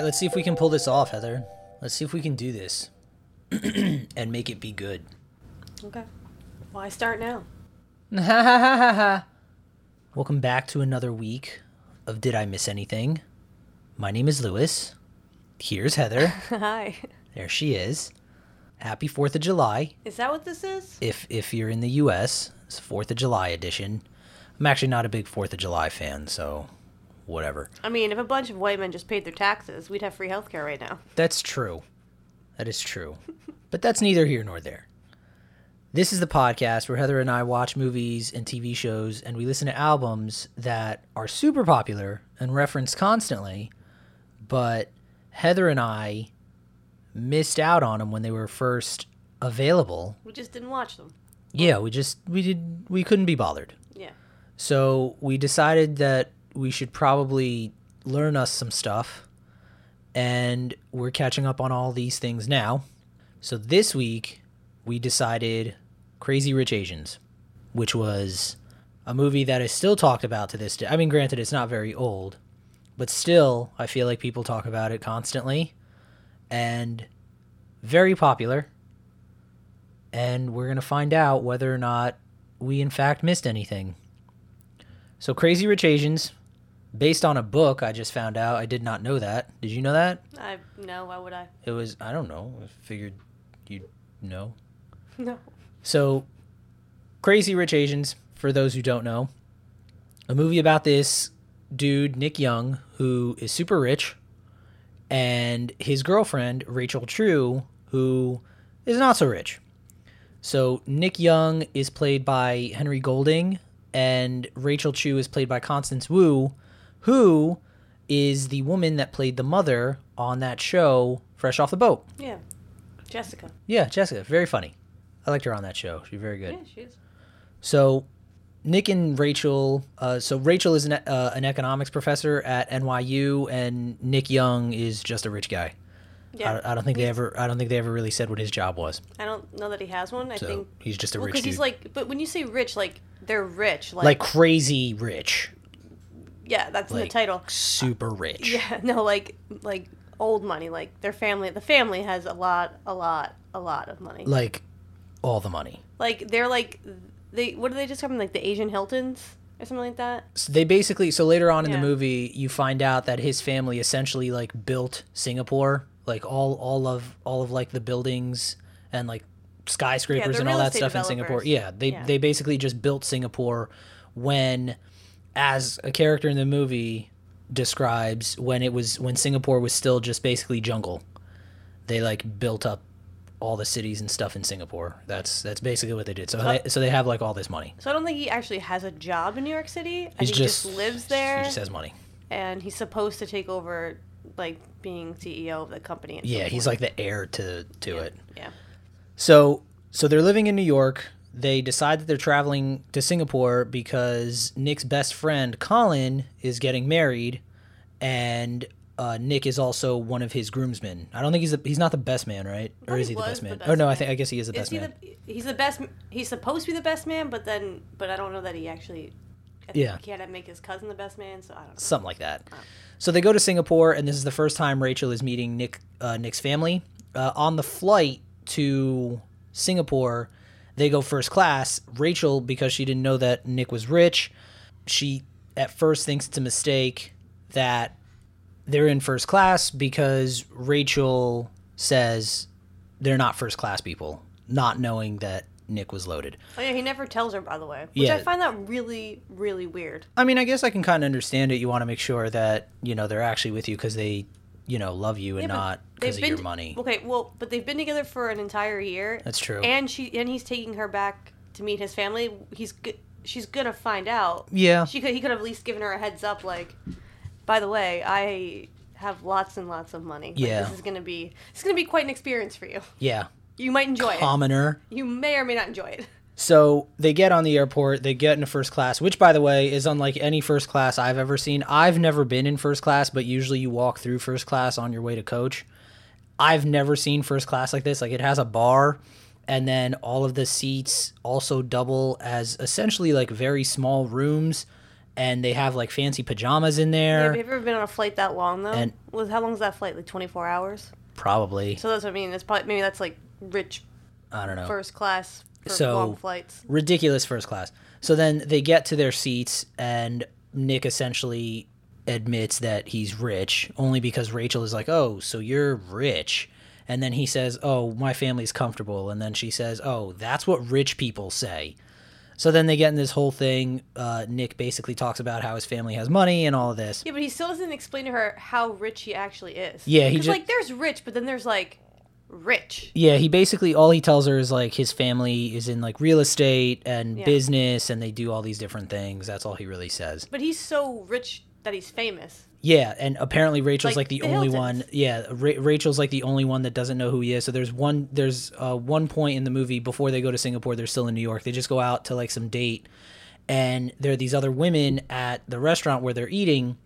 Right, let's see if we can pull this off, Heather. Let's see if we can do this and make it be good. Okay. Why start now? Welcome back to another week of Did I Miss Anything? My name is Lewis. Here's Heather. Hi. There she is. Happy 4th of July. Is that what this is? If if you're in the US, it's 4th of July edition. I'm actually not a big 4th of July fan, so whatever. I mean, if a bunch of white men just paid their taxes, we'd have free healthcare right now. That's true. That is true. but that's neither here nor there. This is the podcast where Heather and I watch movies and TV shows and we listen to albums that are super popular and referenced constantly, but Heather and I missed out on them when they were first available. We just didn't watch them. Yeah, we just we did we couldn't be bothered. Yeah. So we decided that we should probably learn us some stuff, and we're catching up on all these things now. So this week, we decided Crazy Rich Asians, which was a movie that is still talked about to this day. I mean, granted, it's not very old, but still, I feel like people talk about it constantly and very popular. And we're going to find out whether or not we, in fact, missed anything. So, Crazy Rich Asians, based on a book, I just found out. I did not know that. Did you know that? I no. Why would I? It was, I don't know. I figured you'd know. No. So, Crazy Rich Asians, for those who don't know, a movie about this dude, Nick Young, who is super rich, and his girlfriend, Rachel Chu, who is not so rich. So, Nick Young is played by Henry Golding, and Rachel Chu is played by Constance Wu, who is the woman that played the mother on that show, Fresh Off the Boat. Yeah. Jessica. Yeah, Jessica, very funny. I liked her on that show. She's very good. Yeah, she is. So, Nick and Rachel. Uh, so Rachel is an, uh, an economics professor at NYU, and Nick Young is just a rich guy. Yeah. I, I don't think they ever. I don't think they ever really said what his job was. I don't know that he has one. I So think he's just a well, rich because he's like. But when you say rich, like they're rich. Like, like crazy rich, yeah, that's in the title. super rich. Yeah. No, like like old money. Like their family. The family has a lot, a lot, a lot of money. Like all the money. Like they're like they. What do they describe them? Like the Asian Hiltons or something like that. So they basically. So later on in Yeah. the movie, you find out that his family essentially like built Singapore, like all all of all of like the buildings and like skyscrapers they're and all that stuff in Singapore. Yeah, they Yeah. they basically just built Singapore when, as a character in the movie describes, when it was when Singapore was still just basically jungle. They like built up all the cities and stuff in Singapore. That's that's basically what they did. So they, so they have like all this money. So I don't think he actually has a job in New York City. I He's think just, he just lives there, He just has money. and he's supposed to take over, like being CEO of the company. Yeah, he's like the heir to to it. yeah. So so they're living in New York. They decide that they're traveling to Singapore because Nick's best friend Colin is getting married, and uh, Nick is also one of his groomsmen. I don't think he's the, he's not the best man, right? Or is he he the best the man? best oh no, I think I guess he is the Is best he man. the? He's the best. He's supposed to be the best man, but then, but I don't know that he actually. Yeah. He can't make his cousin the best man, so I don't know. something like that. So they go to Singapore, and this is the first time Rachel is meeting Nick uh, Nick's family. Uh, on the flight to Singapore, they go first class. Rachel, because she didn't know that Nick was rich, she at first thinks it's a mistake that they're in first class because Rachel says they're not first class people, not knowing that Nick was loaded. Oh yeah, he never tells her, by the way, which Yeah. I find that really, really weird. I mean, I guess I can kind of understand it. You want to make sure that you know they're actually with you because they, you know, love you and Yeah, not because of been your money. Okay, well, but they've been together for an entire year. That's true. And she and he's taking her back to meet his family. He's go- she's gonna find out. Yeah. She could he could have at least given her a heads up, like, by the way, I have lots and lots of money. Like, Yeah. This is gonna be it's gonna be quite an experience for you. Yeah, You might enjoy it. commoner. You may or may not enjoy it. So they get on the airport, they get into first class, which, by the way, is unlike any first class I've ever seen. I've never been in first class, but usually you walk through first class on your way to coach. I've never seen first class like this. Like it has a bar, and then all of the seats also double as essentially like very small rooms, and they have like fancy pajamas in Yeah, there. have you ever been on a flight that long though? And- was how long is that flight? Like twenty four hours. Probably. So that's what I mean. It's probably maybe that's like rich I don't know. first class So- long flights. ridiculous first class. So then they get to their seats, and Nick essentially admits that he's rich only because Rachel is like, "Oh, so you're rich." And then he says, "Oh, my family's comfortable." And then she says, "Oh, that's what rich people say." So then they get in this whole thing. Uh, Nick basically talks about how his family has money and all of this. Yeah, but he still doesn't explain to her how rich he actually is. Yeah, he Because ju- like there's rich, but then there's like rich. Yeah, he basically all he tells her is like his family is in like real estate and Yeah. business and they do all these different things. That's all he really says. But he's so rich that he's famous. Yeah, and apparently Rachel's like, Like the, the only Hiltons. one. Yeah, Ra- Rachel's like the only one that doesn't know who he is. So there's one there's uh, one point in the movie before they go to Singapore. They're still in New York. They just go out to like some date, and there are these other women at the restaurant where they're eating,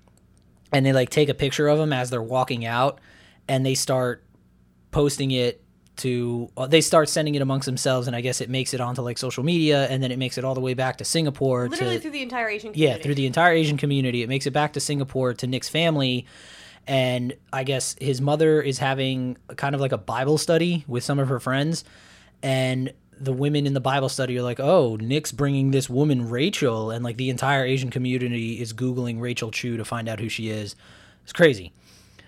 and they like take a picture of them as they're walking out, and they start posting it to uh, they start sending it amongst themselves and i guess it makes it onto like social media and then it makes it all the way back to singapore Literally to through the entire Asian yeah, through the entire Asian community. It makes it back to Singapore to Nick's family. And I guess his mother is having kind of like a Bible study with some of her friends. And the women in the Bible study are like, oh, Nick's bringing this woman, Rachel. And like the entire Asian community is Googling Rachel Chu to find out who she is. It's crazy.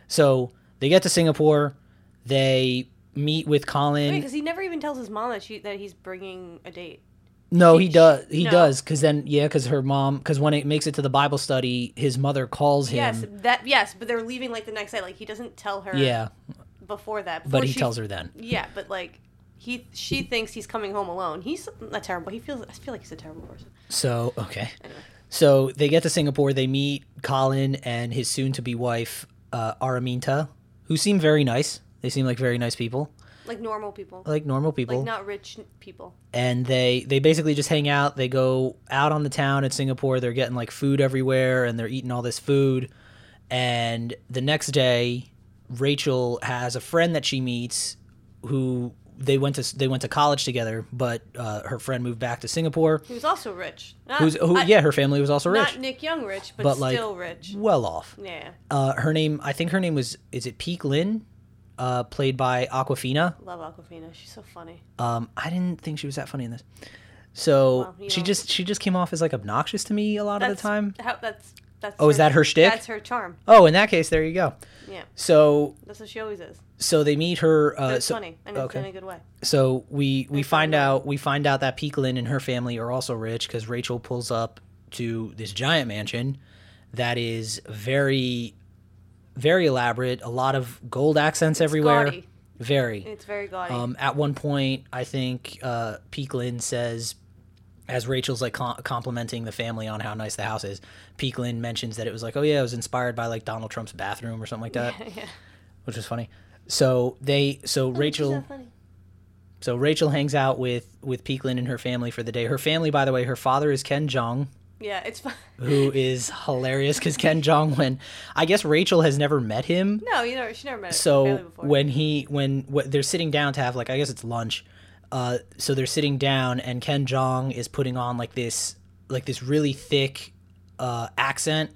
So they get to Singapore. They meet with Colin. because he never even tells his mom that she that he's bringing a date. No, She- he does. He no. does because then, yeah, because her mom, because when it makes it to the Bible study, his mother calls him. Yes, that yes, but they're leaving like the next day. Like he doesn't tell her. Yeah, Before that, but he she- tells her then. Yeah, but like he she thinks he's coming home alone. He's a terrible. He feels I feel like he's a terrible person. So okay, Anyway. so they get to Singapore. They meet Colin and his soon-to-be wife uh, Araminta, who seem very nice. They seem like very nice people, Like normal people. like normal people. Like not rich people. and they they basically just hang out. They go out on the town at Singapore. They're getting like food everywhere, and they're eating all this food. And the next day, Rachel has a friend that she meets who they went to they went to college together, but uh, her friend moved back to Singapore. He was also rich. Not, Who's who? I- yeah, her family was also rich, Not Nick Young rich, but, but like still rich. well off. Yeah. Uh, her name, I think her name was is it Peik Lin, uh, played by Awkwafina. Love Awkwafina. She's so funny. Um, I didn't think she was that funny in this. So Well, she know- just she just came off as like obnoxious to me a lot of the time. How, that's that's. Oh, is that her shtick? That's her charm. Oh, in that case, there you go. Yeah, So that's what she always is. so they meet her. Uh, it's so, funny and it's okay. in a good way. so we we It's find out we find out that Peik Lin and her family are also rich because Rachel pulls up to this giant mansion that is very very elaborate. A lot of gold accents everywhere. gaudy. Very. It's very gaudy. Um, at one point, I think uh, Peik Lin says, as Rachel's like com- complimenting the family on how nice the house is, Peik Lin mentions that it was like, oh yeah, it was inspired by like Donald Trump's bathroom or something like that, yeah. which was funny. So they, so Rachel, so so Rachel hangs out with with Peik Lin and her family for the day. Her family, by the way, her father is Ken Jeong, Yeah, it's fun. who is hilarious because Ken Jeong, when I guess Rachel has never met him, No, you know, she never met so before. when he when wh- they're sitting down to have like i guess it's lunch uh so they're sitting down and Ken Jeong is putting on like this like this really thick uh accent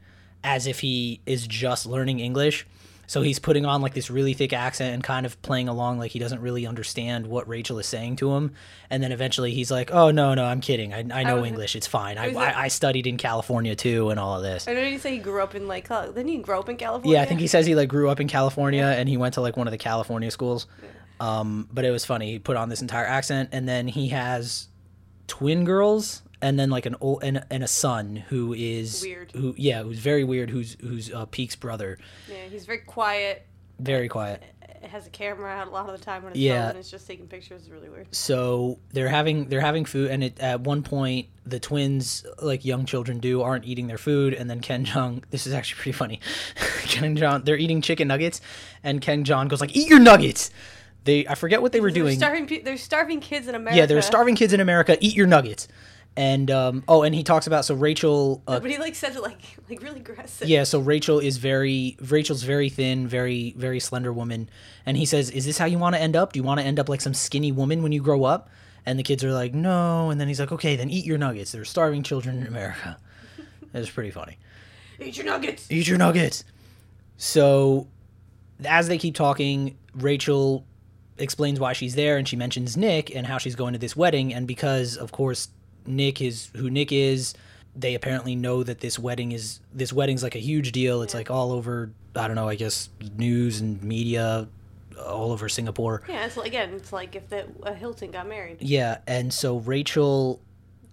as if he is just learning english so he's putting on like this really thick accent and kind of playing along like he doesn't really understand what rachel is saying to him. And then eventually he's like oh no no i'm kidding. I, I know was- english. It's fine. I, I, I studied in california too and all of this. I know you say he grew up in like, didn't he grow up in California? yeah, I think he says he like grew up in California and he went to like one of the California schools. Um, but it was funny. He put on this entire accent, and then he has twin girls, and then like an old and, and a son who is Weird. Who yeah, who's very weird. Who's who's uh, Peik's brother. Yeah, he's very quiet. Very quiet. Has a camera out a lot of the time when it's Yeah. and it's just taking pictures. It's really weird. So they're having they're having food, and it, at one point the twins, like young children do, aren't eating their food, and then Ken Jeong. This is actually pretty funny. Ken Jeong they're eating chicken nuggets, and Ken Jeong goes like, "Eat your nuggets." They I forget what they were They're doing. starving. They're starving kids in America. Yeah, they're starving kids in America. Eat your nuggets. And um, oh, and he talks about so Rachel. Uh, But he like said it like like really aggressive. yeah, so Rachel is very Rachel's very thin, very very slender woman, and he says, "Is this how you want to end up? Do you want to end up like some skinny woman when you grow up?" And the kids are like, "No." And then he's like, "Okay, then eat your nuggets. There are starving children in America." It was pretty funny. Eat your nuggets. Eat your nuggets. So, as they keep talking, Rachel explains why she's there, and she mentions Nick and how she's going to this wedding. And because, of course, Nick is who Nick is, they apparently know that this wedding is this wedding's like a huge deal. It's like all over. I don't know. I guess news and media all over Singapore. Yeah, it's like, again, it's like if the uh, Hilton got married. Yeah, and so Rachel,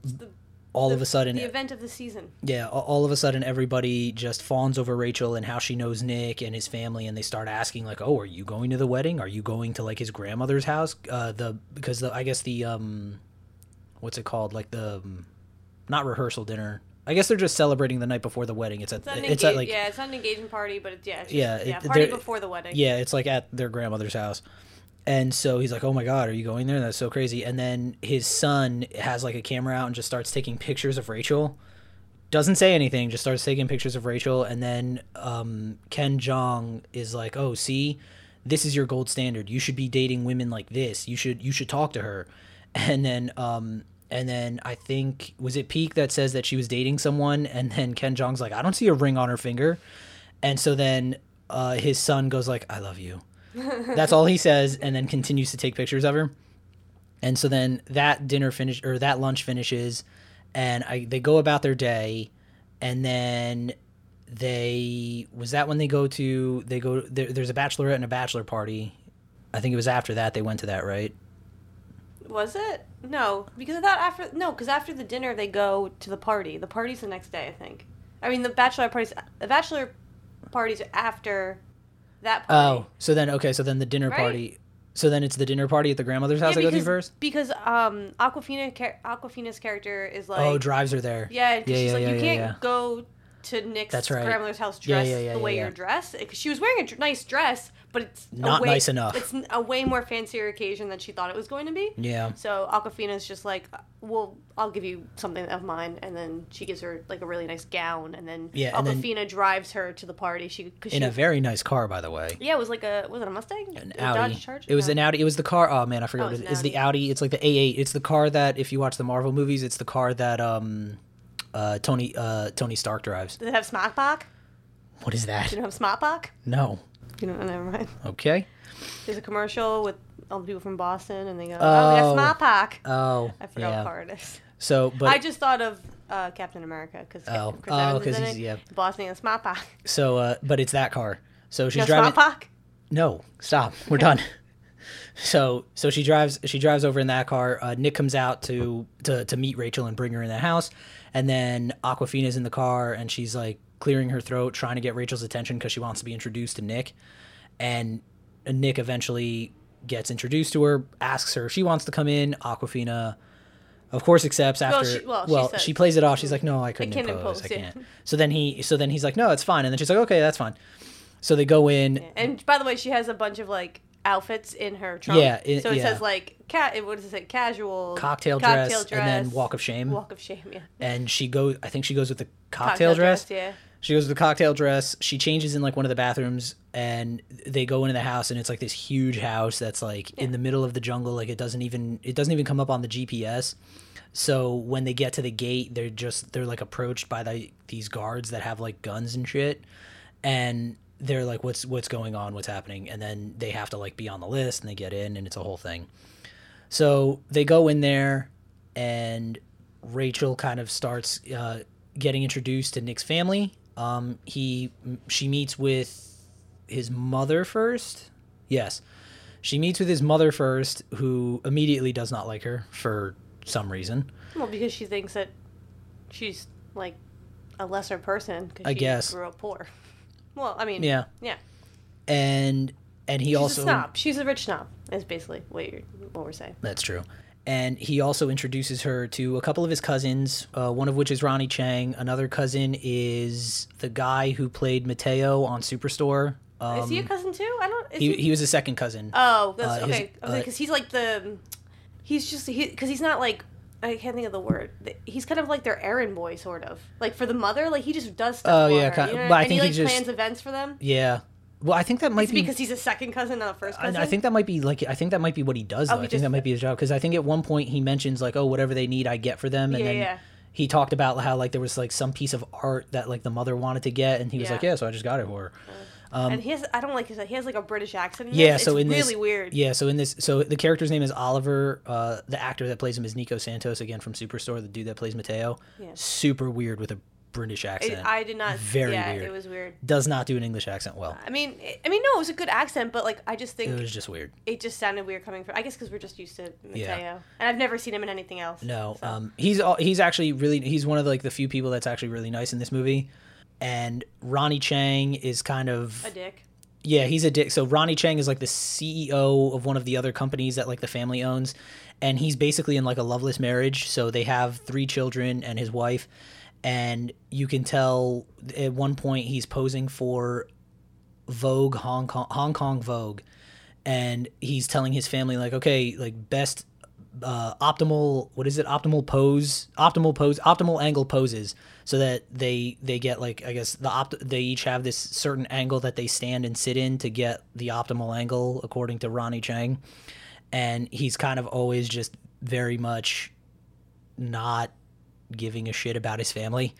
the- all the, of a sudden, the event of the season. yeah, all of a sudden, everybody just fawns over Rachel and how she knows Nick and his family, and they start asking like, "Oh, are you going to the wedding? Are you going to like his grandmother's house? Uh, the because the I guess the um, what's it called? Like the um, not rehearsal dinner. I guess they're just celebrating the night before the wedding. It's at It's, it's at like yeah, it's not an engagement party, but it's yeah, it's just, Yeah, yeah, party before the wedding. Yeah, it's like at their grandmother's house. And so he's like, "Oh my god, are you going there? That's so crazy." And then his son has like a camera out and just starts taking pictures of Rachel. Doesn't say anything, just starts taking pictures of Rachel and then um, Ken Jeong is like, "Oh, see? This is your gold standard. You should be dating women like this. You should you should talk to her." And then um and then I think was it Peik that says that she was dating someone and then Ken Jeong's like, "I don't see a ring on her finger." And so then uh, his son goes like, "I love you." That's all he says, and then continues to take pictures of her. And so then that dinner finish or that lunch finishes, and I they go about their day, and then they was that when they go to they go there, there's a bachelorette and a bachelor party. I think it was after that they went to that right. Was it? No, because I thought after no, because after the dinner they go to the party. The party's the next day, I think. I mean, the bachelor parties. The bachelor parties are after that party. Oh, so then okay, so then the dinner Right? party. So then it's the dinner party at the grandmother's house yeah, they go to because, first. because um Awkwafina Awkwafina's character is like oh, drives her there. yeah, yeah, she's yeah, like yeah, you can't go to Nick's That's right. grandmother's house Yeah, dressed yeah, yeah, the way yeah, you're yeah. dressed. 'Cause she was wearing a nice dress, but it's Not way- nice enough. It's a way more fancier occasion than she thought it was going to be. Yeah. So Awkwafina's just like, well, I'll give you something of mine, and then she gives her like a really nice gown, and then Yeah, then- Awkwafina drives her to the party. She, cause In she a very nice car, by the way. yeah, it was like a was it a Mustang? an A Audi. Dodge Charger? It was No. an Audi. It was the car. Oh man, I forgot Oh, it is. The Audi. It's like the A8. It's the car that if you watch the Marvel movies, it's the car that um, uh, Tony uh, Tony Stark drives. Does it have Smart What is that? Do you know have Smart No. You know, never mind. Okay. There's a commercial with all the people from Boston, and they go, "Oh, we got Oh. Oh. I forgot yeah. what car it is. So, but I just thought of uh, Captain America because Oh. Chris Oh, Evans 'cause is in he's- it. yeah. Boston and so, uh, but it's that car. So she's No driving. Smart No, stop. We're done. So so she drives she drives over in that car. Uh, Nick comes out to, to to meet Rachel and bring her in the house, and then Awkwafina's in the car and she's like clearing her throat, trying to get Rachel's attention because she wants to be introduced to Nick, and Nick eventually gets introduced to her, asks her if she wants to come in. Awkwafina, of course, accepts after. she- well, Well, she she, plays it off. She's like, "No, I couldn't can't impose. impose, I can't." So then he so then he's like, "No, it's fine." And then she's like, "Okay, that's fine." So they go in. And by the way, she has a bunch of like outfits in her trunk. Yeah, it- so it yeah. says like cat. What does it say? Casual, cocktail, dress, and then walk of shame. Walk of shame. Yeah. and she goes. I think she goes with the cocktail, dress. Yeah. She goes with the cocktail dress. She changes in like one of the bathrooms, and they go into the house, and it's like this huge house that's like in the middle of the jungle. Like it doesn't even it doesn't even come up on the GPS. So when they get to the gate, they're just they're like approached by the, these guards that have like guns and shit, and they're like, "What's what's going on? What's happening?" And then they have to like be on the list, and they get in, and it's a whole thing. So they go in there, and Rachel kind of starts uh, getting introduced to Nick's family. Um, he she meets with his mother first. Yes, she meets with his mother first, who immediately does not like her for some reason. Well, because she thinks that she's like a lesser person because I she guess. grew up poor. Well, I mean, Yeah, yeah. and and he She's also a snob. She's a rich snob. Is basically what you're what we're saying. That's true. And he also introduces her to a couple of his cousins, uh, one of which is Ronnie Chang. Another cousin is the guy who played Mateo on Superstore. Um, is he a cousin too? I don't. Is he, he, he was a second cousin. Oh, that's Uh, okay. uh, Because he's like the, he's just he because he's not like I can't think of the word. He's kind of like their errand boy, sort of. Like for the mother, like he just does stuff. Oh, for yeah, her, kind- you know? but I and think he he like just- plans events for them. yeah. Well, I think that might It's be because he's a second cousin, not a first cousin. I think that might be like I think that might be what he does. Oh, though. Oh, he I think just- that might be his job because I think at one point he mentions like, oh, whatever they need, I get for them, and Yeah, then yeah. he talked about how like there was like some piece of art that like the mother wanted to get, and he was Yeah. like, "Yeah, so I just got it for her." Um, and he has I don't like his he has like a British accent. Yeah, this. so it's in this- really weird. Yeah, so in this, so the character's name is Oliver. Uh, the actor that plays him is Nico Santos, again from Superstore, the dude that plays Mateo. Yeah. Super weird with a British It- accent. I did not. Very yeah, weird. it was weird. Does not do an English accent well. I mean, it, I mean, no, it was a good accent, but like I just think It was just weird. it just sounded weird coming from. I guess because we're just used to Mateo, Yeah. and I've never seen him in anything else. No, so. um, he's al- he's actually really he's one of like the few people that's actually really nice in this movie. And Ronnie Chang is kind of a dick. Yeah, he's a dick. So Ronnie Chang is like the CEO of one of the other companies that like the family owns, and he's basically in like a loveless marriage. So they have three children and his wife, and you can tell at one point he's posing for Vogue Hong Kong Hong Kong Vogue, and he's telling his family like, okay, like best uh, optimal what is it? Optimal pose optimal pose optimal angle poses so that they they get like i guess the opt they each have this certain angle that they stand and sit in to get the optimal angle according to ronnie chang. And he's kind of always just very much not giving a shit about his family.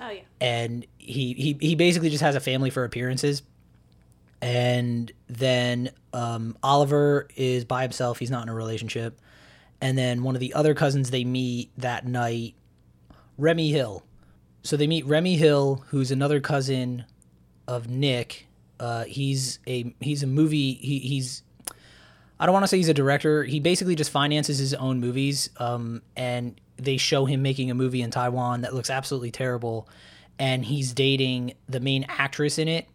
Oh yeah. and he, he he basically just has a family for appearances. And then um, oliver is by himself. He's not in a relationship and then one of the other cousins they meet that night remy hill. So they meet remy hill who's another cousin of nick. Uh, he's a he's a movie he, he's I don't want to say he's a director. He basically just finances his own movies, um, and they show him making a movie in Taiwan that looks absolutely terrible, and he's dating the main actress in it,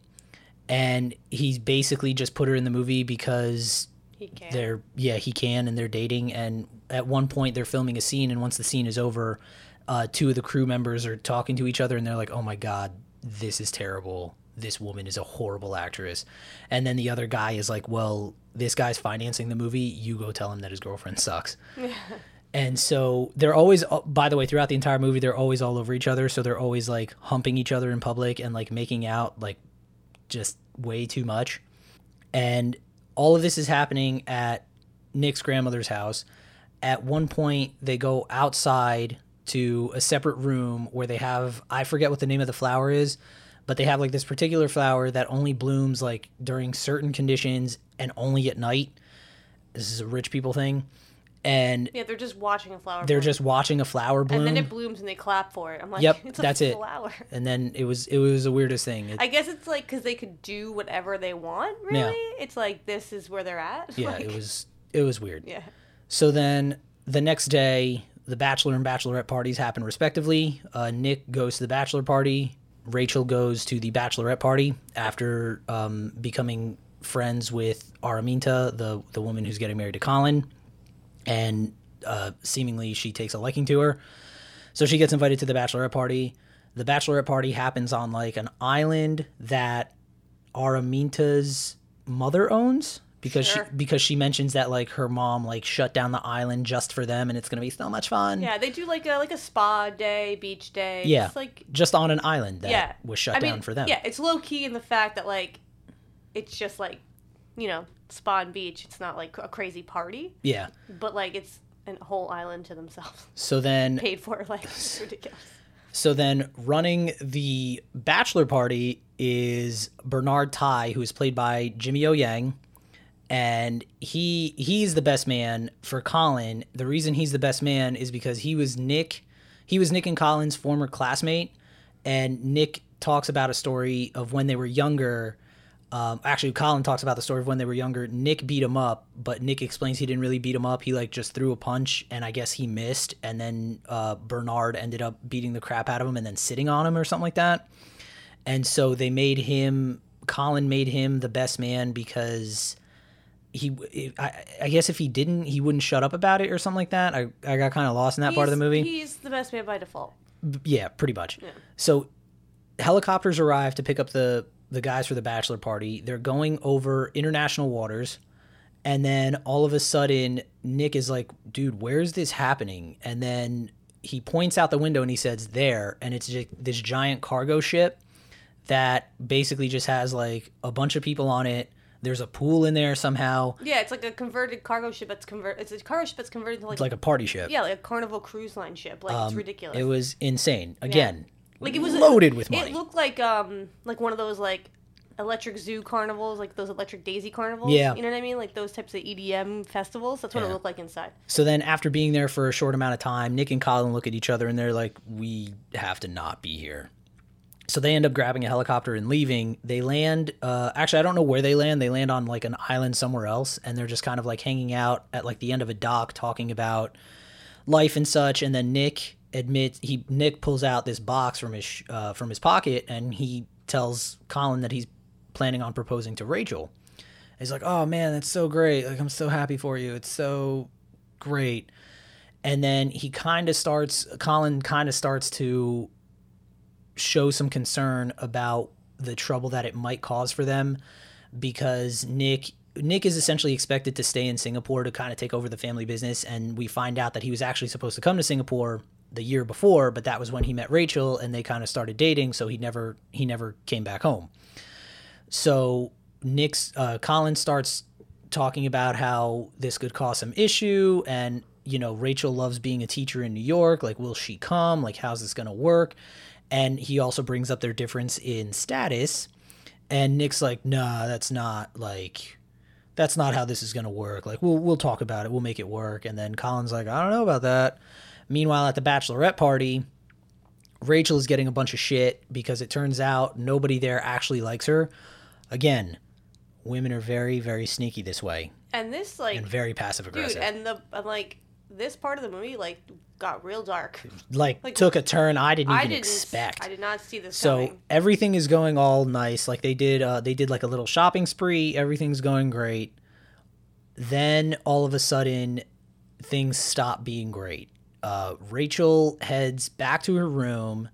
and he's basically just put her in the movie because He can. they're yeah he can and they're dating, and at one point they're filming a scene, and once the scene is over, uh, two of the crew members are talking to each other, and they're like, "Oh my god, this is terrible." This woman is a horrible actress. And then the other guy is like, Well, this guy's financing the movie. You go tell him that his girlfriend sucks. And so they're always, uh, by the way, throughout the entire movie, they're always all over each other. So they're always like humping each other in public and like making out like just way too much. And all of this is happening at Nick's grandmother's house. At one point, they go outside to a separate room where they have, I forget what the name of the flower is, but they have like this particular flower that only blooms like during certain conditions and only at night. This is a rich people thing. And yeah, they're just watching a flower. they're bloom. just watching a flower bloom. And then it blooms and they clap for it. I'm like, Yep, it's a that's it. flower. and then it was it was the weirdest thing. It- I guess it's like because they could do whatever they want. Really, it's like this is where they're at. yeah, Like, it was it was weird. Yeah. So then the next day, the bachelor and bachelorette parties happen respectively. Uh, Nick goes to the bachelor party. Rachel goes to the bachelorette party after um, becoming friends with Araminta, the the woman who's getting married to Colin, and uh, seemingly she takes a liking to her. So she gets invited to the bachelorette party. The bachelorette party happens on like an island that Araminta's mother owns because Sure. she because she mentions that like her mom like shut down the island just for them and it's gonna be so much fun. Yeah, they do like a like a spa day, beach day. Yeah. It's like Just on an island that yeah, was shut I down mean, for them. Yeah, it's low key in the fact that like it's just like you know spa and beach. It's not like a crazy party, Yeah. but like it's a whole island to themselves, So then paid for. Like it's ridiculous. So then running the bachelor party is Bernard Tai, who is played by Jimmy O Yang. And he he's the best man for Colin. The reason he's the best man is because he was Nick he was Nick and Colin's former classmate. And Nick talks about a story of when they were younger. Um, actually, Colin talks about the story of when they were younger. Nick beat him up, but Nick explains he didn't really beat him up. He like just threw a punch, and I guess he missed. And then uh, Bernard ended up beating the crap out of him and then sitting on him or something like that. And so they made him. Colin made him the best man because he. I, I guess if he didn't, he wouldn't shut up about it or something like that. I I got kind of lost in that part of the movie. He's the best man by default. Yeah, pretty much. So helicopters arrive to pick up the the guys for the bachelor party. They're going over international waters. And then all of a sudden Nick is like, "Dude, where's this happening?" And then he points out the window and he says, "There." And it's just this giant cargo ship that basically just has like a bunch of people on it. There's a pool in there somehow. Yeah, it's like a converted cargo ship that's convert. It's a cargo ship that's converted to like, It's like a party ship. yeah, like a Carnival cruise line ship. Like it's Um, ridiculous. It was insane. Again, like it was loaded with money. It looked like um like one of those like electric zoo carnivals, like those electric daisy carnivals. Yeah. you know what I mean, like those types of EDM festivals. That's what Yeah. it looked like inside. So then, after being there for a short amount of time, Nick and Colin look at each other and they're like, "We have to not be here." So they end up grabbing a helicopter and leaving. They land. Uh, actually, I don't know where they land. They land on like an island somewhere else, and they're just kind of like hanging out at like the end of a dock, talking about life and such. And then Nick admits he Nick pulls out this box from his uh, from his pocket, and he tells Colin that he's planning on proposing to Rachel. He's like, "Oh man, that's so great! Like I'm so happy for you. It's so great." And then he kind of starts. Colin kind of starts to show some concern about the trouble that it might cause for them because Nick Nick is essentially expected to stay in Singapore to kind of take over the family business and we find out that he was actually supposed to come to Singapore the year before but that was when he met Rachel and they kind of started dating so he never he never came back home. So Nick's uh, Colin starts talking about how this could cause some issue and you know Rachel loves being a teacher in New York like will she come? Like how's this to work? And he also brings up their difference in status and Nick's like nah that's not like that's not how this is going to work. Like we'll we'll talk about it. We'll make it work. And then Colin's like I don't know about that meanwhile at the bachelorette party Rachel is getting a bunch of shit because it turns out nobody there actually likes her. Again women are very very sneaky this way And this like and very passive dude, aggressive. and the and, like this part of the movie like got real dark. like, like, took a turn i didn't I even didn't expect. I did not see this so coming. everything is going all nice. Like they did uh they did like a little shopping spree. Everything's going great. Then all of a sudden things stop being great uh rachel heads back to her room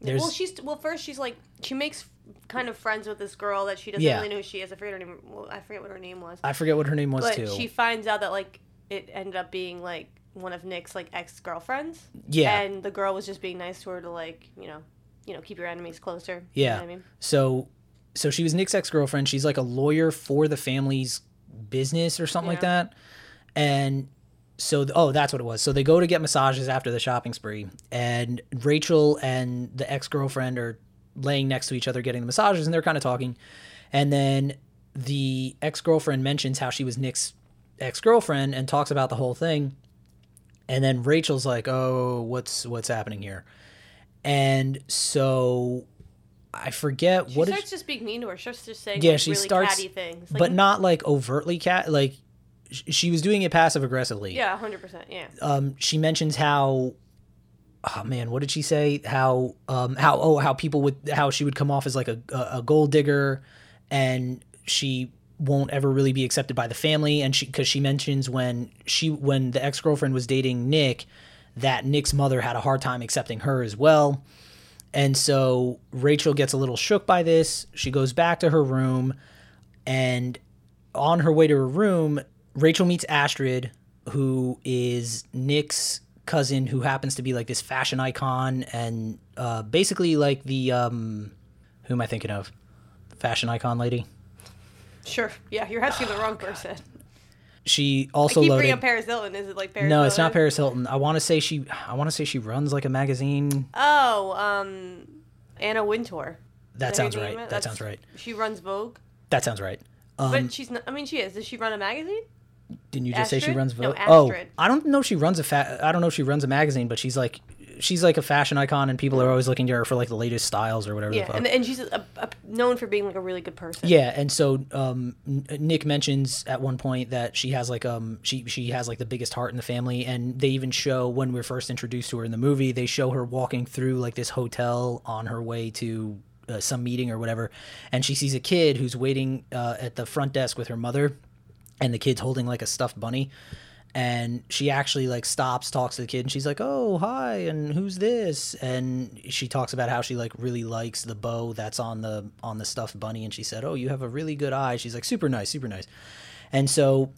there's well, she's well. First, she's like she makes kind of friends with this girl that she doesn't Yeah. really know who she is. I forget her name. Well, I forget what her name was. i forget what her name was but too she finds out that like it ended up being like one of Nick's like ex girlfriends. Yeah. And the girl was just being nice to her to like you know, you know, keep your enemies closer. You Yeah. know what I mean. So so she was Nick's ex-girlfriend. She's like a lawyer for the family's business or something like that. And so oh, that's what it was. So they go to get massages after the shopping spree and Rachel and the ex-girlfriend are laying next to each other getting the massages and they're kind of talking. And then the ex-girlfriend mentions how she was Nick's ex-girlfriend and talks about the whole thing. And then Rachel's like, "Oh, what's what's happening here?" And so I forget She what starts is, to speak mean to her. She starts just saying Yeah, like, she really starts- catty things. Like, but not like overtly cat. Like she was doing it passive aggressively. yeah, hundred percent. Yeah. Um, she mentions how. Oh man, what did she say? How um how oh how people would how she would come off as like a a, a gold digger, and she won't ever really be accepted by the family. And she because she mentions when she when the ex girlfriend was dating Nick, that Nick's mother had a hard time accepting her as well. And so Rachel gets a little shook by this. She goes back to her room, and on her way to her room, Rachel meets Astrid, who is Nick's cousin, who happens to be like this fashion icon and uh, basically like the um, who am I thinking of? Fashion icon lady. Sure. Yeah, you're asking the wrong person. She I also keep loaded. bringing up Paris Hilton. Is it like Paris? no, it's not Paris Hilton. I want to say she. I want to say she runs like a magazine. Oh, um, Anna Wintour. That Is sounds right. That That's- sounds right. She runs Vogue, That sounds right. Um, but she's not. I mean, she is. Does she run a magazine? Didn't you just say she Astrid? runs No, oh, I don't know if she runs a fa- I don't know if she runs a magazine, but she's like she's like a fashion icon, and people are always looking to her for like the latest styles or whatever. the Yeah, fuck. and, and she's a, a, known for being like a really good person. Yeah, and so um, Nick mentions at one point that she has like um she she has like the biggest heart in the family, and they even show when we're first introduced to her in the movie, they show her walking through like this hotel on her way to uh, some meeting or whatever, and she sees a kid who's waiting uh, at the front desk with her mother, and the kid's holding like a stuffed bunny. And she actually like stops, talks to the kid, and she's like, "Oh, hi, and who's this?" And she talks about how she like really likes the bow that's on the on the stuffed bunny, and she said, "Oh, you have a really good eye." She's like, "Super nice, super nice." And so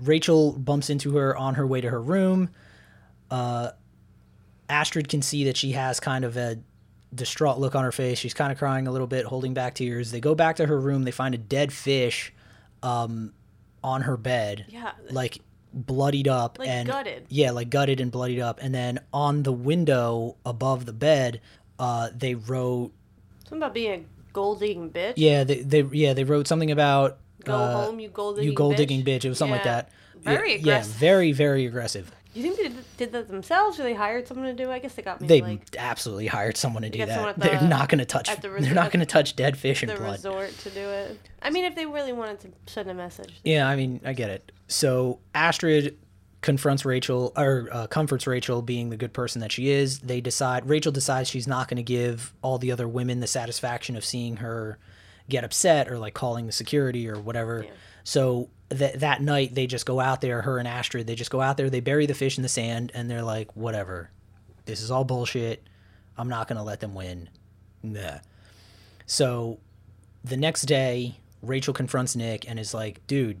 Rachel bumps into her on her way to her room. Uh, Astrid can see that she has kind of a distraught look on her face. She's kind of crying a little bit, holding back tears. They go back to her room. They find a dead fish um, on her bed, Yeah. like bloodied up Like and gutted. yeah, like gutted and bloodied up. And then on the window above the bed, uh, they wrote Something about being a gold digging bitch. yeah, they, they yeah they wrote something about Go uh, home, you gold digging you gold bitch. digging bitch. It was something like that. Very yeah, aggressive. Yeah, very very aggressive. You think they did, that themselves, or they hired someone to do? it? I guess they got me They like absolutely hired someone to do that. at They're not going to touch. the they're not going to touch dead fish and the blood. resort to do it. I mean, if they really wanted to send a message. Yeah, I mean, I get it. So Astrid confronts Rachel or uh, comforts Rachel being the good person that she is. They decide Rachel decides she's not going to give all the other women the satisfaction of seeing her get upset or like calling the security or whatever. Yeah. So that that night they just go out there, her and Astrid, they just go out there, they bury the fish in the sand and they're like, whatever. This is all bullshit. I'm not to let them win. Nah. So the next day, Rachel confronts Nick and is like, dude,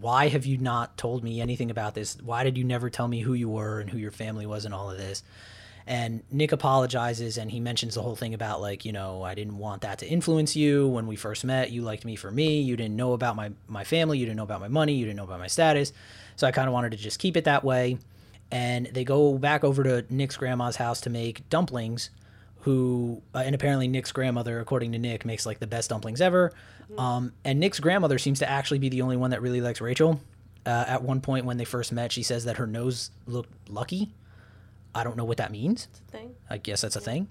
why have you not told me anything about this? Why did you never tell me who you were and who your family was and all of this? And Nick apologizes and he mentions the whole thing about like, you know, I didn't want that to influence you when we first met. You liked me for me. You didn't know about my my family, you didn't know about my money, you didn't know about my status. So I kind of wanted to just keep it that way. And they go back over to Nick's grandma's house to make dumplings who uh, and apparently Nick's grandmother, according to Nick, makes like the best dumplings ever. Um, and Nick's grandmother seems to actually be the only one that really likes Rachel. Uh, at one point when they first met, she says that her nose looked lucky. I don't know what that means. Thing. I guess that's a thing.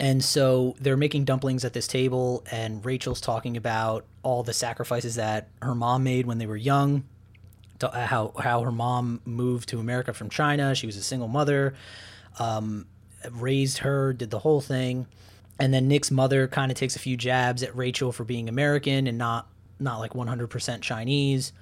And so they're making dumplings at this table, and Rachel's talking about all the sacrifices that her mom made when they were young. Uh, how how her mom moved to America from China. She was a single mother, um, raised her, did the whole thing. And then Nick's mother kind of takes a few jabs at Rachel for being American and not not like 100% Chinese.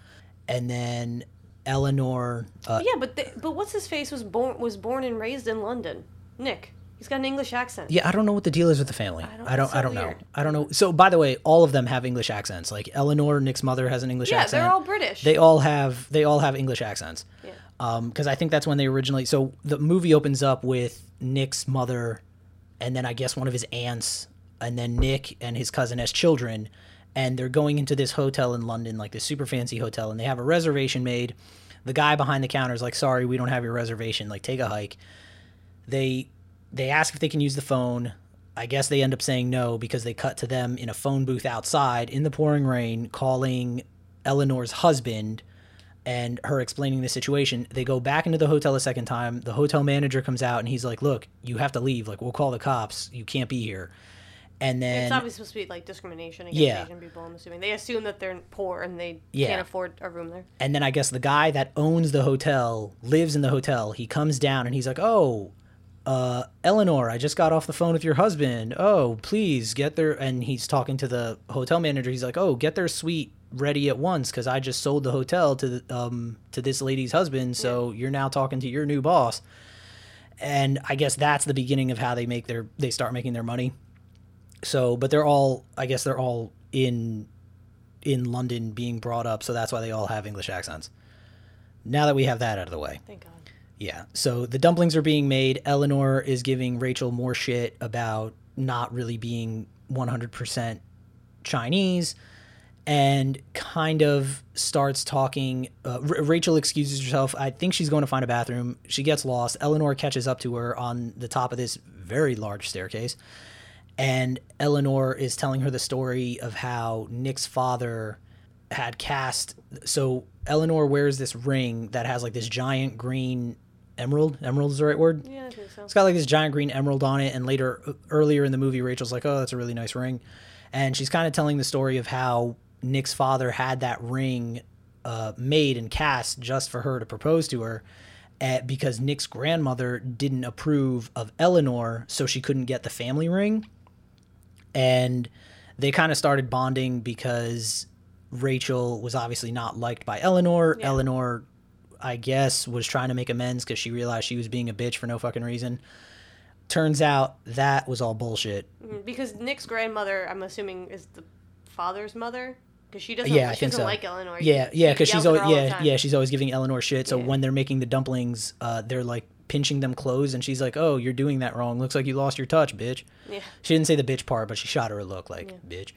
And then Eleanor, uh, yeah, but the, but what's his face was born was born and raised in London. Nick. He's got an English accent. Yeah, I don't know what the deal is with the family. I don't- I don't. I don't know. I don't know. So, by the way, all of them have English accents. Like Eleanor, Nick's mother has an English Yeah, accent. Yeah, they're all British. They all have. They all have English accents. Yeah. Um, because I think that's when they originally. So the movie opens up with Nick's mother, and then I guess one of his aunts, and then Nick and his cousin as children, and they're going into this hotel in London, like this super fancy hotel, and they have a reservation made. The guy behind the counter is like, "Sorry, we don't have your reservation. Like, take a hike." They they ask if they can use the phone. I guess they end up saying no because they cut to them in a phone booth outside in the pouring rain calling Eleanor's husband and her explaining the situation. They go back into the hotel a second time. The hotel manager comes out and he's like, "Look, you have to leave. Like, we'll call the cops. You can't be here." And then It's obviously supposed to be like discrimination against Yeah. Asian people. I'm assuming they assume that they're poor and they Yeah. can't afford a room there. And then I guess the guy that owns the hotel lives in the hotel. He comes down and he's like, "Oh, uh, Eleanor, I just got off the phone with your husband. Oh, please get there." And he's talking to the hotel manager. He's like, "Oh, get their suite ready at once because I just sold the hotel to the, um to this lady's husband. So you're now talking to your new boss." And I guess that's the beginning of how they make their they start making their money. So, but they're all I guess they're all in in London being brought up, so that's why they all have English accents. Now that we have that out of the way. Thank God. Yeah. So the dumplings are being made. Eleanor is giving Rachel more shit about not really being 100% Chinese and kind of starts talking. Uh, R- Rachel excuses herself. I think she's going to find a bathroom. She gets lost. Eleanor catches up to her on the top of this very large staircase. And Eleanor is telling her the story of how Nick's father had cast. So Eleanor wears this ring that has like this giant green emerald. Emerald is the right word? Yeah, I think so. It's got like this giant green emerald on it, and later, earlier in the movie, Rachel's like, "Oh, that's a really nice ring," and she's kind of telling the story of how Nick's father had that ring uh, made and cast just for her to propose to her, uh, because Nick's grandmother didn't approve of Eleanor, so she couldn't get the family ring, and they kind of started bonding because Rachel was obviously not liked by Eleanor. Yeah. Eleanor I guess, was trying to make amends because she realized she was being a bitch for no fucking reason. Turns out that was all bullshit. Mhm, Because Nick's grandmother, I'm assuming, is the father's mother. Because she doesn't, Yeah, I think doesn't so. like Eleanor. Yeah, yeah, because she's always at her all the yeah yeah she's always giving Eleanor shit. So Yeah. when they're making the dumplings, uh, they're like pinching them closed, and she's like, "Oh, you're doing that wrong. Looks like you lost your touch, bitch." Yeah. She didn't say the bitch part, but she shot her a look like bitch.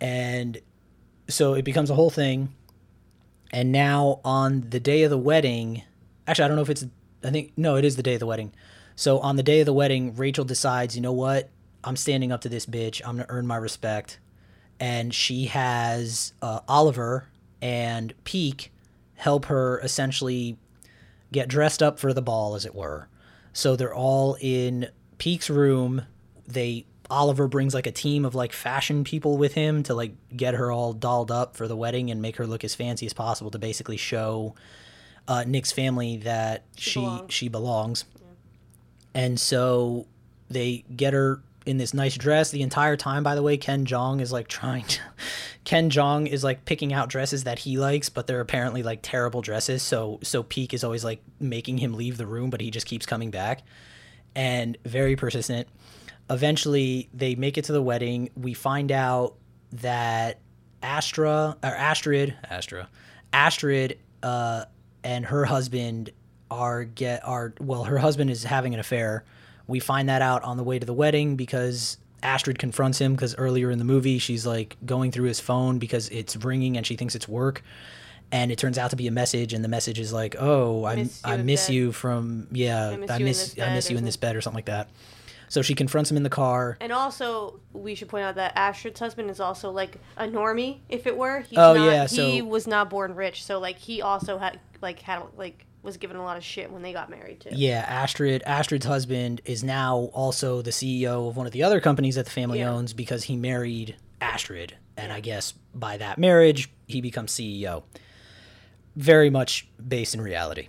And so it becomes a whole thing. And now on the day of the wedding, actually, I don't know if it's, I think, no, it is the day of the wedding. So on the day of the wedding, Rachel decides, you know what? I'm standing up to this bitch. I'm going to earn my respect. And she has uh, Oliver and Peik help her essentially get dressed up for the ball, as it were. So they're all in Peik's room. They Oliver brings like a team of like fashion people with him to like get her all dolled up for the wedding and make her look as fancy as possible to basically show uh, Nick's family that she she belongs. belongs. And so they get her in this nice dress the entire time. By the way, Ken Jeong is like trying to. Ken Jeong is like picking out dresses that he likes, but they're apparently like terrible dresses. So so Peik is always like making him leave the room, but he just keeps coming back, and very persistent. Eventually, they make it to the wedding. We find out that Astra or Astrid, Astra, Astrid, uh, and her husband are get are well. Her husband is having an affair. We find that out on the way to the wedding because Astrid confronts him because earlier in the movie she's like going through his phone because it's ringing and she thinks it's work. And it turns out to be a message, and the message is like, "Oh, I Miss you I miss you from yeah, I miss I you in miss this I bed or you in this something. bed or something like that." So she confronts him in the car. And also, we should point out that Astrid's husband is also like a normie, if it were. He's Oh, not, yeah, He was not born rich, so like he also had like had like was given a lot of shit when they got married too. Yeah, Astrid. Astrid's husband is now also the CEO of one of the other companies that the family Yeah. owns because he married Astrid, and I guess by that marriage he becomes CEO. Very much based in reality.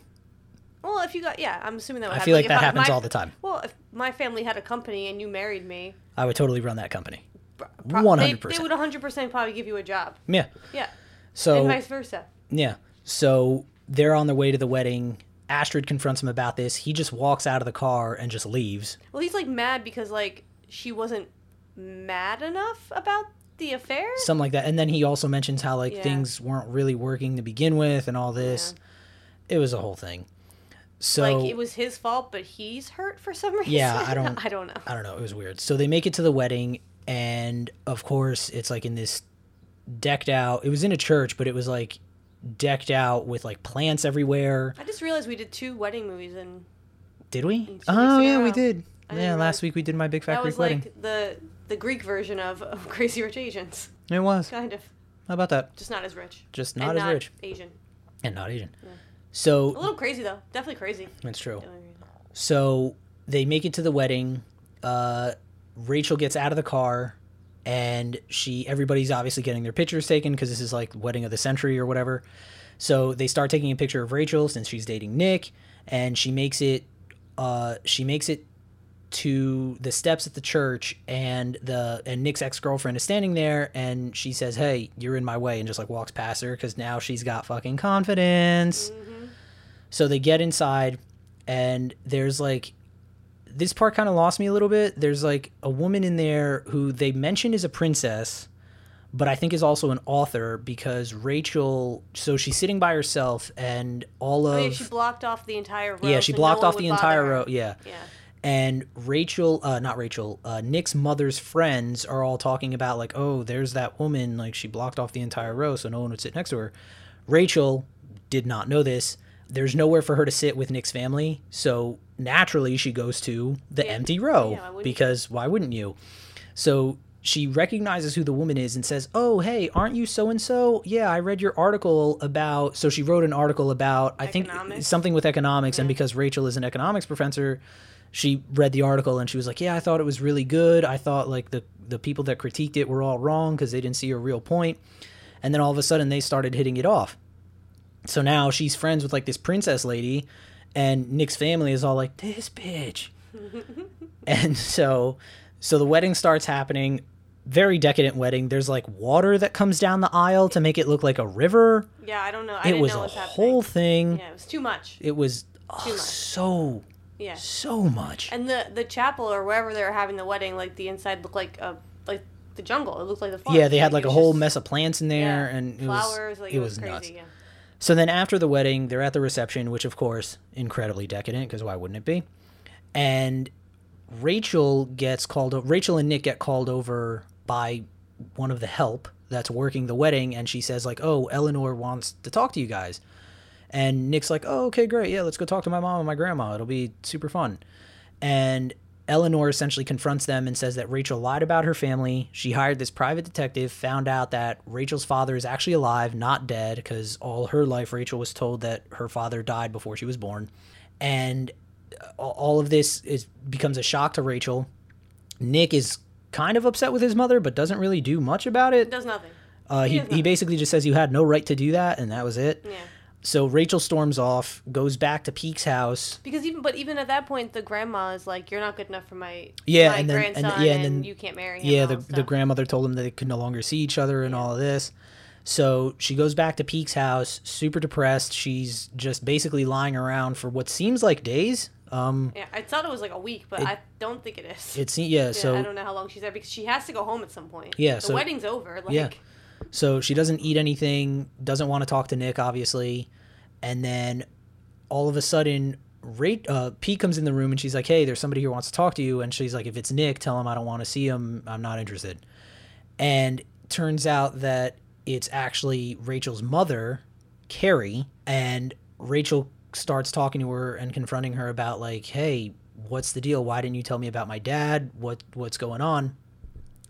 Well, if you got yeah, I'm assuming that. Would I happen. feel like if that I- happens my- all the time. Well, if my family had a company and you married me, I would totally run that company. One they- hundred They percent. would 100 percent probably give you a job. Yeah. Yeah, So and vice versa. Yeah. So they're on their way to the wedding. Astrid confronts him about this. He just walks out of the car and just leaves. Well, he's like mad because like she wasn't mad enough about the affair. Something like that. And then he also mentions how like Yeah. things weren't really working to begin with and all this. It was a whole thing. So like it was his fault, but he's hurt for some reason. Yeah, I don't- I don't know. I don't know, it was weird. So they make it to the wedding and of course it's like in this decked out it was in a church, but it was like decked out with like plants everywhere. I just realized we did two wedding movies, and Did we? weeks Oh yeah, we did. I Yeah, last realize- week we did my big fat that Greek was wedding. like the the Greek version of, of Crazy Rich Asians, it was. kind of, How about that? just not as rich, Just and not as rich Asian. and not Asian. A So a little crazy though, definitely crazy. that's true. The only reason. So they make it to the wedding. Uh, Rachel gets out of the car, and she everybody's obviously getting their pictures taken because this is like wedding of the century or whatever. So they start taking a picture of Rachel since she's dating Nick, and she makes it. Uh, she makes it to the steps at the church, and the and Nick's ex girlfriend is standing there, and she says, "Hey, you're in my way," and just like walks past her because now she's got fucking confidence. So they get inside, and there's like this part kind of lost me a little bit. There's like a woman in there who they mention is a princess, but I think is also an author because Rachel. So she's sitting by herself, and all of Oh yeah, she blocked off the entire row. yeah, she so blocked no off the entire row. Yeah. Yeah. And Rachel, uh, not Rachel, uh, Nick's mother's friends are all talking about like, oh, there's that woman, like she blocked off the entire row so no one would sit next to her. Rachel did not know this. There's nowhere for her to sit with Nick's family, so naturally she goes to the Yeah. empty row Yeah, why wouldn't you? because why wouldn't you? So she recognizes who the woman is and says, "Oh, hey, aren't you so and so? Yeah, I read your article about." So she wrote an article about I think something with economics, and because Rachel is an economics professor, she read the article and she was like, "Yeah, I thought it was really good. I thought like the the people that critiqued it were all wrong because they didn't see a real point." And then all of a sudden they started hitting it off. So now she's friends with like this princess lady, and Nick's family is all like, "This bitch." and so, so the wedding starts happening. Very decadent wedding. There's like water that comes down the aisle to make it look like a river. Yeah, I don't know. I it didn't was know a whole thing. Yeah, it was too much. It was oh, much. so Yeah. so much. And the the chapel or wherever they were having the wedding, like the inside looked like a like the jungle. It looked like the forest. yeah, they had like it a whole just- mess of plants in there, yeah, and it flowers. was like it, was, crazy. nuts. Yeah. So then after the wedding, they're at the reception, which of course incredibly decadent because why wouldn't it be? And Rachel gets called. o- Rachel and Nick get called over by one of the help that's working the wedding and she says like oh eleanor wants to talk to you guys and nick's like oh okay great yeah let's go talk to my mom and my grandma it'll be super fun and eleanor essentially confronts them and says that rachel lied about her family she hired this private detective found out that rachel's father is actually alive not dead because all her life rachel was told that her father died before she was born and all of this is becomes a shock to rachel nick is kind of upset with his mother, but doesn't really do much about it. Does nothing. Uh, he, he, he basically just says you had no right to do that, and that was it. Yeah. So Rachel storms off, goes back to Peik's house. Because even but even at that point, the grandma is like, "You're not good enough for my yeah, my and then grandson, and, yeah, and then you can't marry him." Yeah, the the grandmother told him that they could no longer see each other and all of this. So she goes back to Peik's house, super depressed. She's just basically lying around for what seems like days. Um, Yeah, I thought it was like a week, but It- I don't think it is. it's yeah, yeah, so I don't know how long she's there because she has to go home at some point. Yeah, the so- wedding's over. Like, Yeah. So she doesn't eat anything, doesn't want to talk to Nick, obviously. And then all of a sudden, Rate, uh, P comes in the room and she's like, Hey, there's somebody here who wants to talk to you. And she's like, If it's Nick, tell him I don't want to see him. I'm not interested. And turns out that it's actually Rachel's mother, Kerry. And Rachel starts talking to her and confronting her about, like, Hey, what's the deal? Why didn't you tell me about my dad? What What's going on?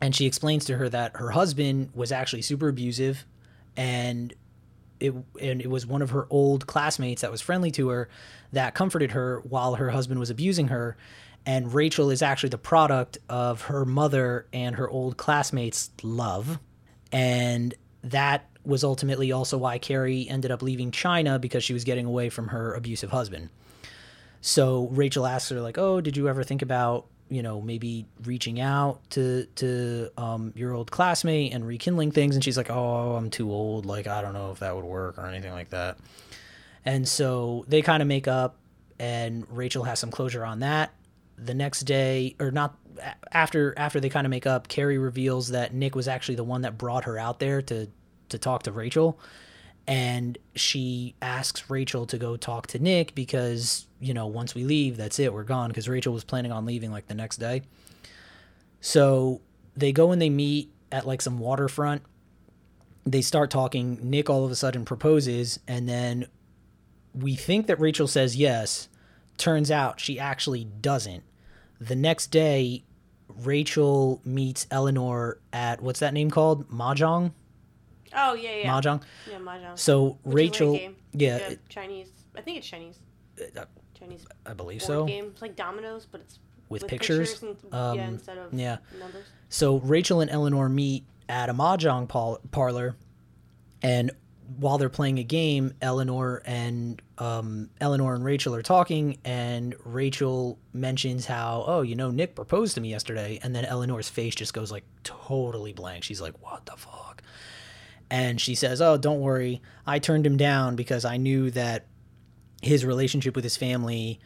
And she explains to her that her husband was actually super abusive and it and it was one of her old classmates that was friendly to her that comforted her while her husband was abusing her. And Rachel is actually the product of her mother and her old classmates love. And that was ultimately also why Kerry ended up leaving China because she was getting away from her abusive husband. So Rachel asks her like, "Oh, did you ever think about you know maybe reaching out to to um, your old classmate and rekindling things?" And she's like, "Oh, I'm too old. Like I don't know if that would work or anything like that." And so they kind of make up, and Rachel has some closure on that. The next day, or not after after they kind of make up, Kerry reveals that Nick was actually the one that brought her out there to to talk to Rachel and she asks Rachel to go talk to Nick because, you know, once we leave, that's it, we're gone because Rachel was planning on leaving like the next day. So they go and they meet at like some waterfront. They start talking. Nick all of a sudden proposes, and then we think that Rachel says yes. Turns out she actually doesn't. The next day, Rachel meets Eleanor at what's that name called? Mahjong? Oh yeah, yeah. Mahjong? Yeah, mahjong. So Which is like a Rachel, yeah, Yeah, it- Chinese. I think it's Chinese. uh, Chinese I believe so. game. It's like dominoes, but it's With pictures? and, Um, yeah, instead of yeah. numbers. So Rachel and Eleanor meet at a mahjong par- parlor, and while they're playing a game, Eleanor and um, Eleanor and Rachel are talking, and Rachel mentions how, oh, you know, Nick proposed to me yesterday, and then Eleanor's face just goes like totally blank. She's like, what the fuck? And she says, oh, don't worry, I turned him down because I knew that his relationship with his family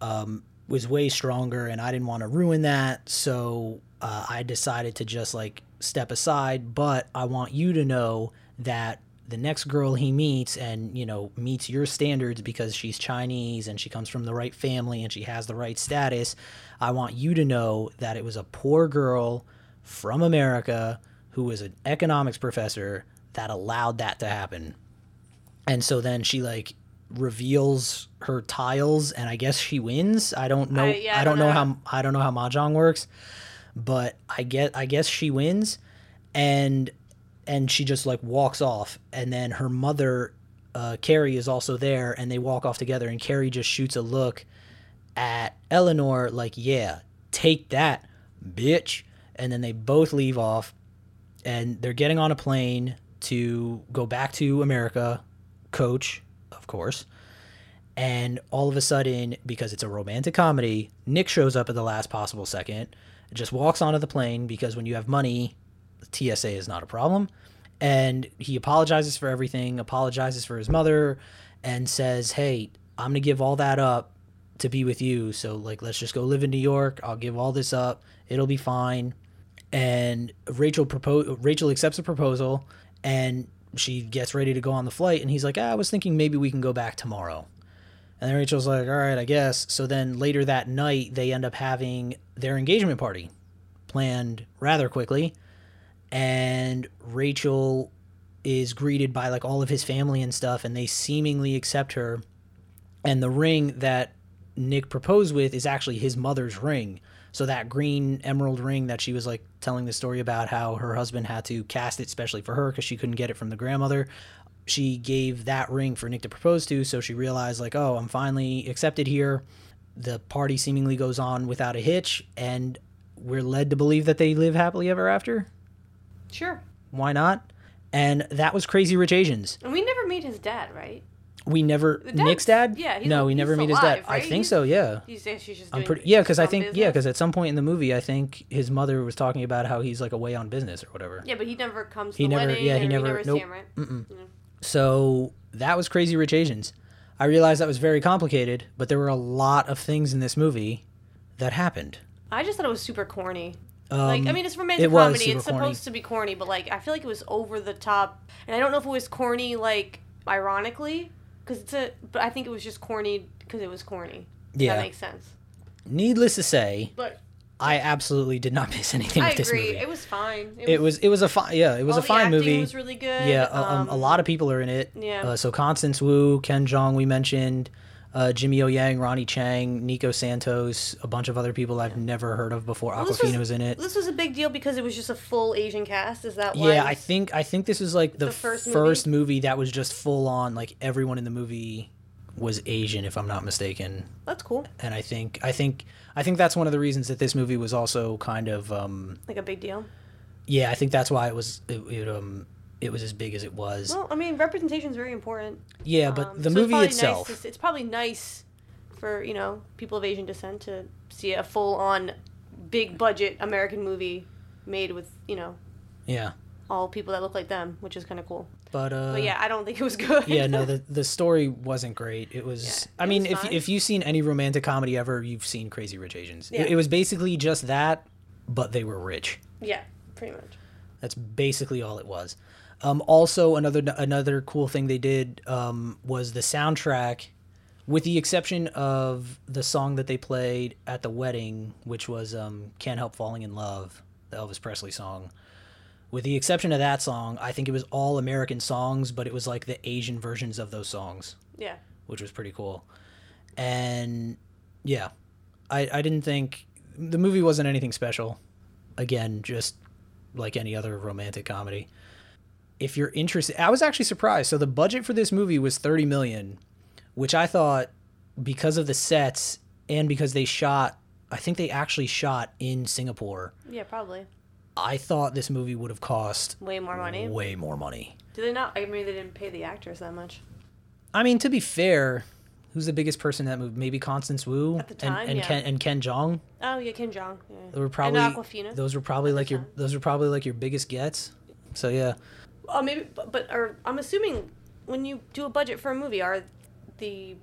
um, was way stronger and I didn't want to ruin that. So uh, I decided to just like step aside. But I want you to know that the next girl he meets and, you know, meets your standards because she's Chinese and she comes from the right family and she has the right status. I want you to know that it was a poor girl from America who was an economics professor that allowed that to happen and so then she like reveals her tiles and i guess she wins i don't know I- i, yeah, I don't don't know know. how i don't know how mahjong works but i get i guess she wins and and she just like walks off and then her mother uh, kerry is also there and they walk off together and kerry just shoots a look at eleanor like yeah take that bitch and then they both leave off and they're getting on a plane to go back to America, coach, of course. And all of a sudden, because it's a romantic comedy, Nick shows up at the last possible second, just walks onto the plane because when you have money, TSA is not a problem. And he apologizes for everything, apologizes for his mother, and says, Hey, I'm going to give all that up to be with you. So, like, let's just go live in New York. I'll give all this up. It'll be fine and Rachel Rachel accepts the proposal and she gets ready to go on the flight and he's like, ah, I was thinking maybe we can go back tomorrow. And then Rachel's like, all right, I guess. So then later that night they end up having their engagement party planned rather quickly and Rachel is greeted by like all of his family and stuff, and they seemingly accept her. And the ring that Nick proposed with is actually his mother's ring. So that green emerald ring that she was like telling the story about how her husband had to cast it specially for her because she couldn't get it from the grandmother. She gave that ring for Nick to propose to, so she realized like, oh, I'm finally accepted here. The party seemingly goes on without a hitch, and we're led to believe that they live happily ever after. Sure. Why not? And that was Crazy Rich Asians. And we never meet his dad, right? We never Nick's dad. yeah, he's no, we never meet his alive, dad. I think He's- so. Yeah. He's, she's just I'm pretty yeah, because I his think yeah, because at some point in the movie, I think his mother was talking about how he's like away on business or whatever. Yeah, but he never comes to He never- wedding. yeah, he never- never nope. see him, right? Mm-mm. So that was Crazy Rich Asians. I realized that was very complicated, but there were a lot of things in this movie that happened. I just thought it was super corny. Um, like, I mean, it's romantic it comedy. It's corny. supposed to be corny, but like, I feel like it was over the top. And I don't know if it was corny, like, ironically, because it's a. But I think it was just corny because it was corny. Yeah. That makes sense. Needless to say, But I absolutely did not miss anything I with this agree. movie. It was fine. It was it was a fine yeah it was a fine movie. was really good. Yeah, a- um, a lot of people are in it. yeah. Uh, so Constance Wu, Ken Jeong, we mentioned, uh, Jimmy O Yang, Ronny Chieng, Nico Santos, a bunch of other people I've never heard of before. Well, was- was in it. This was a big deal because it was just a full Asian cast. Is that why? Yeah, I think I think this is like the, The first first, movie? movie? that was just full on like everyone in the movie was Asian if I'm not mistaken. That's cool. And I think I think I think that's one of the reasons that this movie was also kind of um Like a big deal. yeah, I think that's why it was it, it um it was as big as it was. Well, I mean, representation is very important. yeah, but Um, the so movie probably itself Nice it's probably nice for you know people of Asian descent to see a full-on, big budget American movie made with you know yeah. all people that look like them, which is kind of cool. But uh But yeah, I don't think it was good. yeah, no, the the story wasn't great. It was. Yeah, I it mean, was if fine. if you've seen any romantic comedy ever, you've seen Crazy Rich Asians. Yeah. It, it was basically just that, but they were rich. yeah, pretty much. That's basically all it was. Um, also, another another cool thing they did um, was the soundtrack, with the exception of the song that they played at the wedding, which was um, "Can't Help Falling in Love," the Elvis Presley song. With the exception of that song, I think it was all American songs, but it was like the Asian versions of those songs Yeah, which was pretty cool. And yeah, I I didn't think the movie wasn't anything special. Again, just like any other romantic comedy. If you're interested, I was actually surprised. So the budget for this movie was 30 million, which I thought because of the sets and because they shot I think they actually shot in Singapore. yeah, probably I thought this movie would have cost way more money. way more money. Do they not? I mean, they didn't pay the actors that much. I mean, to be fair, who's the biggest person in that movie? Maybe Constance Wu At the time, and, and oh, yeah. Ken and Ken Jeong. Oh yeah, Kim Jong. Yeah. They were probably and Awkwafina. those were probably at like your time. those were probably like your biggest gets. So yeah, Oh, maybe, but, but or, I'm assuming when you do a budget for a movie, are the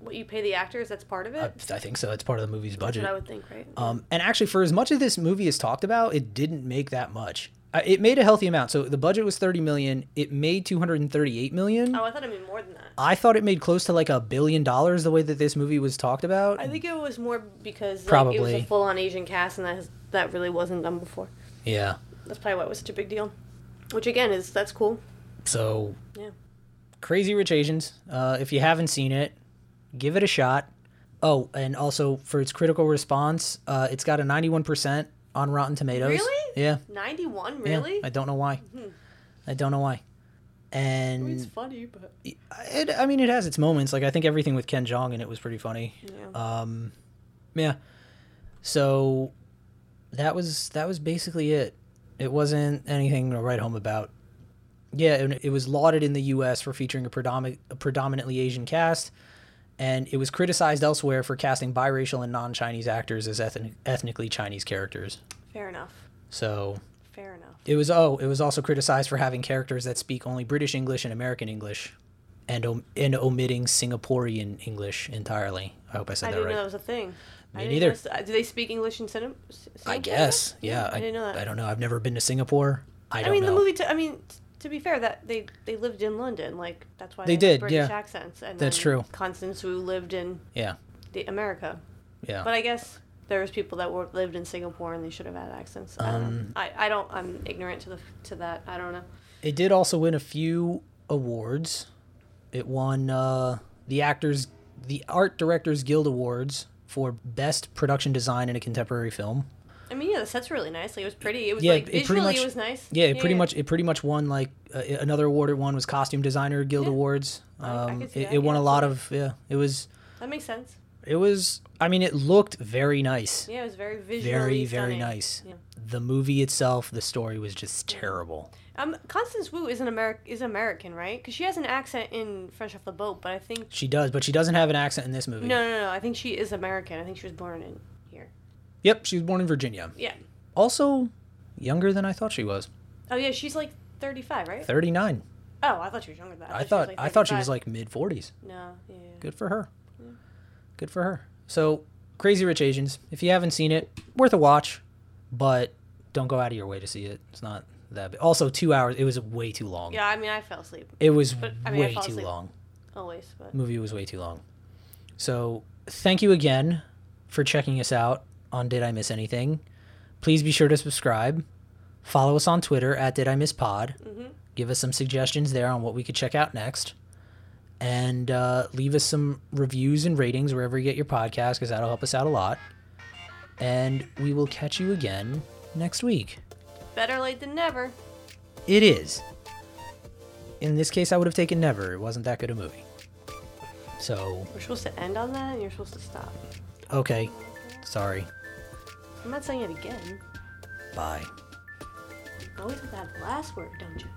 what you pay the actors that's part of it? I think so. It's part of the movie's that's budget. what I would think, right? Um, and actually, for as much as this movie is talked about, it didn't make that much. Uh, It made a healthy amount. So the budget was thirty million. It made two hundred and thirty-eight million. oh, I thought it made more than that. I thought it made close to like a billion dollars the way that this movie was talked about. I think it was more because like, it was Probably. a full-on Asian cast, and that has, that really wasn't done before. yeah. That's probably why it was such a big deal. Which again is that's cool. So Yeah. Crazy Rich Asians. Uh, if you haven't seen it, give it a shot. Oh, and also for its critical response, uh, it's got a 91% on Rotten Tomatoes. Really? Yeah. Ninety-one, really? yeah. I don't know why. Hmm. I don't know why. I mean, it's funny, but it, I mean, it has its moments. Like I think everything with Ken Jeong in it was pretty funny. yeah. Um, yeah. So that was that was basically it. It wasn't anything to write home about. Yeah, and it was lauded in the U.S. for featuring a, predominant, a predominantly Asian cast, and it was criticized elsewhere for casting biracial and non-Chinese actors as ethnic, ethnically Chinese characters. Fair enough. So Fair enough. it was oh, it was also criticized for having characters that speak only British English and American English, and om- and omitting Singaporean English entirely. I hope I said I that didn't know that was a thing. Me I neither. know uh, Do they speak English in Singapore? I guess. Yeah, I, didn't know that. I don't know. I've never been to Singapore. I I, don't I mean, know. the movie. T- I mean, t- to be fair, that they they lived in London, like that's why They did, British yeah. accents. And That's true. Constance Wu lived in Yeah, the America, yeah. but I guess there was people that were, lived in Singapore and they should have had accents. I don't Um. I, I don't. I'm ignorant to the to that. I don't know. It did also win a few awards. It won uh, the actors, the Art Directors Guild Awards for best production design in a contemporary film. I mean, yeah, the set's really nice. Like, it was pretty. It was Yeah, like it pretty visually, much- it was nice. Yeah, it pretty much it pretty much won like uh, another award. It won was Costume Designer Guild Yeah. Awards. Um, could see it, that, it won a lot of yeah. It was That makes sense. it was. I mean, it looked very nice. Yeah, it was very visually very very stunning. nice. Yeah. The movie itself, the story was just terrible. Um, Constance Wu is an Ameri- is American, right? Because she has an accent in Fresh Off the Boat, but I think She does, but she doesn't have an accent in this movie. no, no, no. I think she is American. I think she was born in here. Yep, she was born in Virginia. Yeah. Also, younger than I thought she was. Oh yeah, she's like thirty five, right? Thirty nine. Oh, I thought she was younger than that. I was, thought like, I thought she was like mid forties. No, yeah. yeah. Good for her. Good for her. So, Crazy Rich Asians. If you haven't seen it, worth a watch, but don't go out of your way to see it. It's not that big. Also, two hours. It was way too long. Yeah, I mean, I fell asleep It was But, I mean, way too asleep. long. always, but movie was way too long. So, thank you again for checking us out on Did I Miss Anything. Please be sure to subscribe. Follow us on Twitter at Did I Miss Pod. Mhm. Give us some suggestions there on what we could check out next. And uh, leave us some reviews and ratings wherever you get your podcast because that'll help us out a lot. And we will catch you again next week. better late than never. It is. In this case, I would have taken Never. It wasn't that good a movie. So, We're supposed to end on that, and you're supposed to stop. okay. Sorry. I'm not saying it again. Bye. You always have to have the last word, don't you?